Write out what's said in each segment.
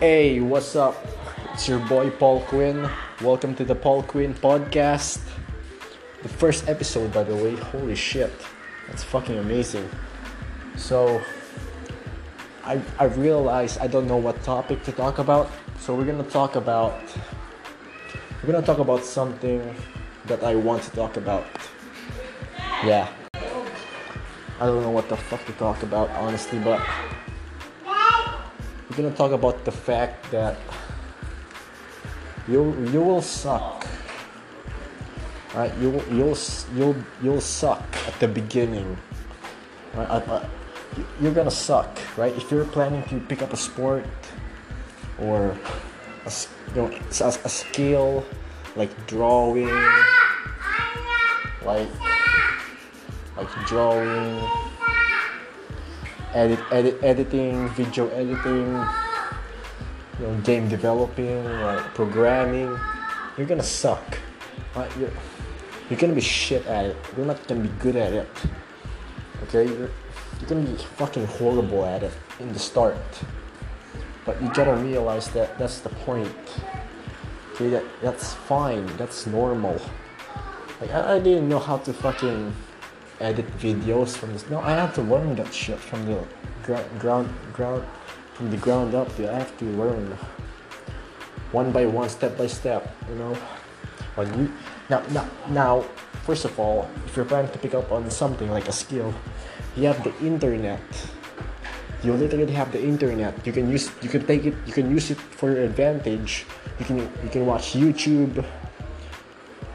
Hey, what's up? It's your boy Paul Quinn. Welcome to the Paul Quinn podcast. The first episode, by the way. Holy shit, that's fucking amazing. So, I I realized I don't know what topic to talk about. So we're gonna talk about we're gonna talk about something that I want to talk about. Yeah. I don't know what the fuck to talk about, honestly, but gonna talk about the fact that you you will suck. Right? You you'll you'll you'll suck at the beginning. Right? You're gonna suck, right? If you're planning to pick up a sport or a, you know, a, a skill like drawing, like like drawing, edit, edit, editing, video editing, you know, game developing, like programming, you're gonna suck. Right? You're, you're gonna be shit at it. You're not gonna be good at it. Okay? You're, you're gonna be fucking horrible at it in the start. But you gotta realize that that's the point. Okay, that, that's fine. That's normal. Like I, I didn't know how to fucking edit videos from this. No, I have to learn that shit from the ground, ground, ground, from the ground up. Dude. I have to learn one by one, step by step. You know, when you now, now, now, first of all, if you're planning to pick up on something like a skill, you have the internet. You literally have the internet. You can use, you can take it, you can use it for your advantage. You can, you can watch YouTube.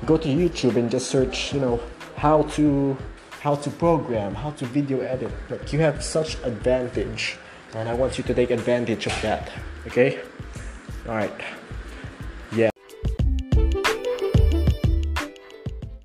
Go to YouTube and just search, you know, how to how to program, how to video edit. Like you have such advantage, and I want you to take advantage of that. Okay? All right.